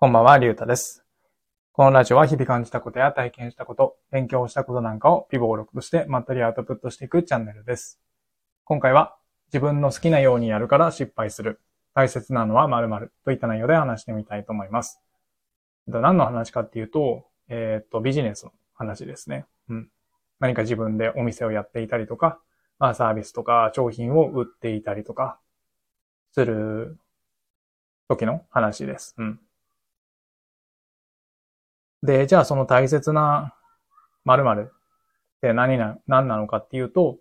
こんばんは、りゅうたです。このラジオは日々感じたことや体験したこと、勉強したことなんかを微暴録としてまったりアウトプットしていくチャンネルです。今回は自分の好きなようにやるから失敗する。大切なのは〇〇といった内容で話してみたいと思います。何の話かっていうと、えーっと、ビジネスの話ですね。うん。何か自分でお店をやっていたりとか、まあサービスとか商品を売っていたりとか、する時の話です。うん。で、じゃあその大切な〇〇って何な、何なのかっていうと、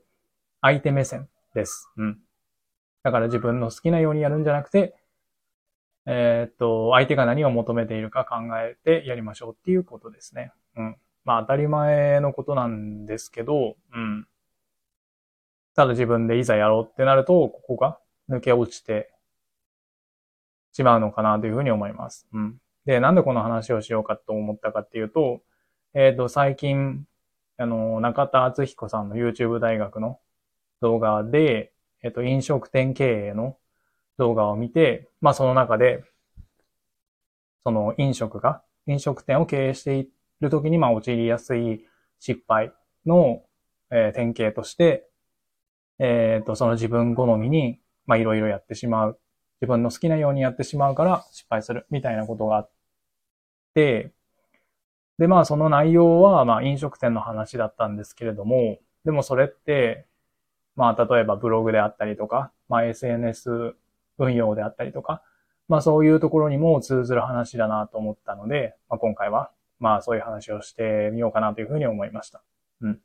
相手目線です。うん。だから自分の好きなようにやるんじゃなくて、えーっと、相手が何を求めているか考えてやりましょうっていうことですね。うん。まあ当たり前のことなんですけど、うん。ただ自分でいざやろうってなると、ここが抜け落ちてしまうのかなというふうに思います。うん。で、なんでこの話をしようかと思ったかっていうと、えっ、と、最近、あの、中田敦彦さんの YouTube 大学の動画で、えっ、と、飲食店経営の動画を見て、まあその中で、その飲食が、飲食店を経営しているときに、まあ陥りやすい失敗の、えー典型として、えっ、と、その自分好みに、まあいろいろやってしまう。自分の好きなようにやってしまうから失敗するみたいなことがあっ、で、まあその内容は、まあ飲食店の話だったんですけれども、でもそれって、まあ例えばブログであったりとか、まあ SNS 運用であったりとか、まあそういうところにも通ずる話だなと思ったので、まあ今回は、まあそういう話をしてみようかなというふうに思いました。うん。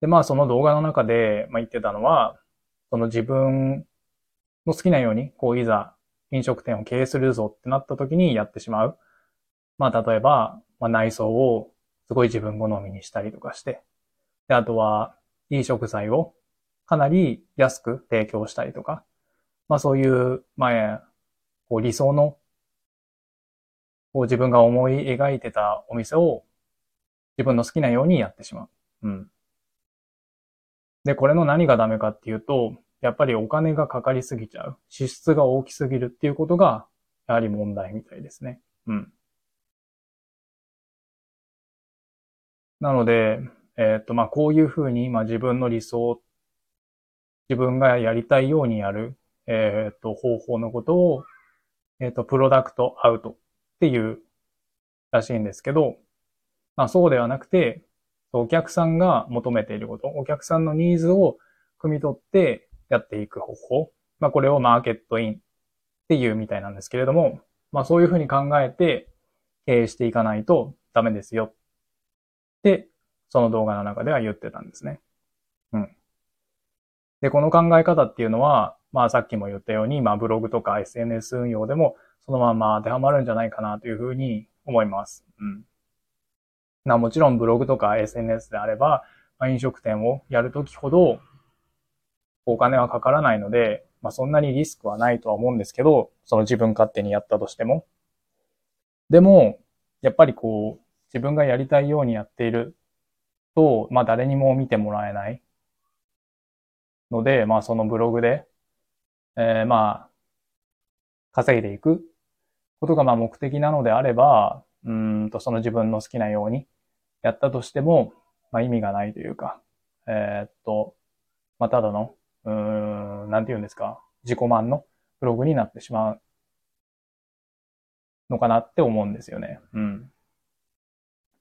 で、まあその動画の中で、まあ言ってたのは、その自分の好きなように、こういざ飲食店を経営するぞってなった時にやってしまう。まあ例えば、まあ内装をすごい自分好みにしたりとかして、で、あとは、いい食材をかなり安く提供したりとか、まあそういう、まあ、こう理想の、こう自分が思い描いてたお店を自分の好きなようにやってしまう。うん。で、これの何がダメかっていうと、やっぱりお金がかかりすぎちゃう。支出が大きすぎるっていうことが、やはり問題みたいですね。うん。なので、えーっと、まあ、こういうふうに、まあ、自分の理想、自分がやりたいようにやる、えーっと、方法のことを、えーっと、プロダクトアウトっていうらしいんですけど、まあ、そうではなくて、お客さんが求めていること、お客さんのニーズを汲み取ってやっていく方法。まあ、これをマーケットインっていうみたいなんですけれども、まあ、そういうふうに考えて経営していかないとダメですよって、その動画の中では言ってたんですね。うん。で、この考え方っていうのは、まあさっきも言ったように、まあブログとか SNS 運用でもそのまま当てはまるんじゃないかなというふうに思います。うん。なもちろんブログとか SNS であれば、まあ、飲食店をやるときほどお金はかからないので、まあそんなにリスクはないとは思うんですけど、その自分勝手にやったとしても。でも、やっぱりこう、自分がやりたいようにやっていると、まあ誰にも見てもらえないので、まあそのブログで、えーまあ、稼いでいくことがまあ目的なのであれば、うんとその自分の好きなようにやったとしても、まあ意味がないというか、えーっと、まあただの、うん、なんて言うんですか、自己満のブログになってしまうのかなって思うんですよね。うん。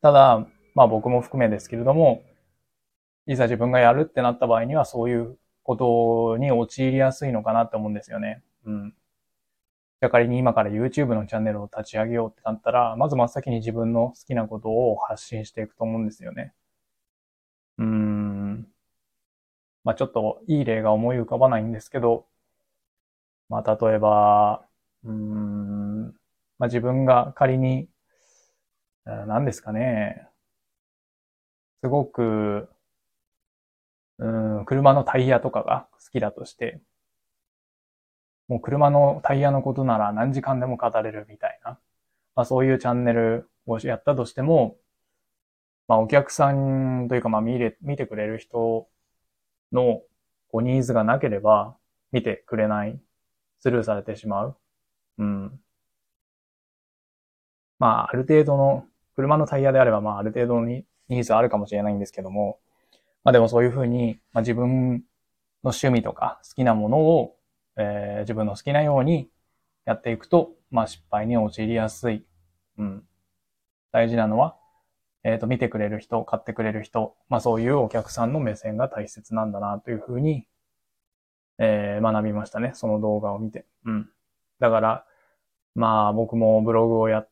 ただ、まあ僕も含めですけれども、いざ自分がやるってなった場合にはそういうことに陥りやすいのかなって思うんですよね。うん。じゃあ仮に今から YouTube のチャンネルを立ち上げようってなったら、まず真っ先に自分の好きなことを発信していくと思うんですよね。うーん。まあちょっといい例が思い浮かばないんですけど、まあ例えば、うん、まあ自分が仮に、何ですかね。すごく、うん、車のタイヤとかが好きだとして、もう車のタイヤのことなら何時間でも語れるみたいな、まあそういうチャンネルをやったとしても、まあお客さんというかまあ見れ、見てくれる人のこうニーズがなければ見てくれない、スルーされてしまう。うん。まあ、ある程度の、車のタイヤであれば、まあ、ある程度のニーズあるかもしれないんですけども、まあでもそういうふうに、まあ、自分の趣味とか好きなものを、えー、自分の好きなようにやっていくと、まあ失敗に陥りやすい。うん。大事なのは、えっ、ー、と、見てくれる人、買ってくれる人、まあそういうお客さんの目線が大切なんだなというふうに、えー、学びましたね。その動画を見て。うん。だから、まあ僕もブログをやっ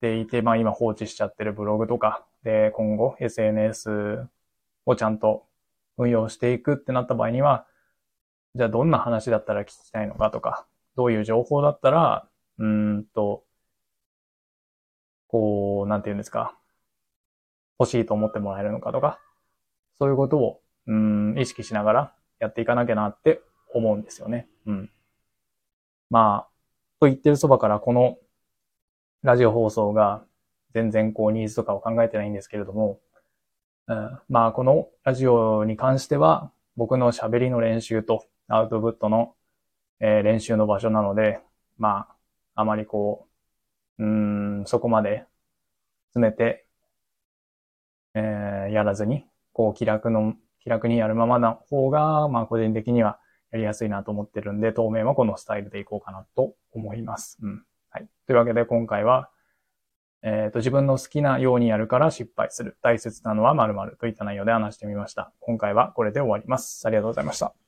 ていて、まあ今放置しちゃってるブログとか、で、今後 SNS をちゃんと運用していくってなった場合には、じゃあどんな話だったら聞きたいのかとか、どういう情報だったら、うんと、こう、なんて言うんですか、欲しいと思ってもらえるのかとか、そういうことを、うん、意識しながらやっていかなきゃなって思うんですよね。うん。まあ、と言ってるそばからこのラジオ放送が全然こうニーズとかを考えてないんですけれども、うん、まあこのラジオに関しては僕の喋りの練習とアウトプットの、えー、練習の場所なので、まああまりこう、うん、そこまで詰めて、えー、やらずに、こう気楽の、気楽にやるままな方が、まあ個人的にはやりやすいなと思ってるんで、当面はこのスタイルでいこうかなと思います。うん。はい。というわけで今回は、えっ、ー、と、自分の好きなようにやるから失敗する。大切なのは〇〇といった内容で話してみました。今回はこれで終わります。ありがとうございました。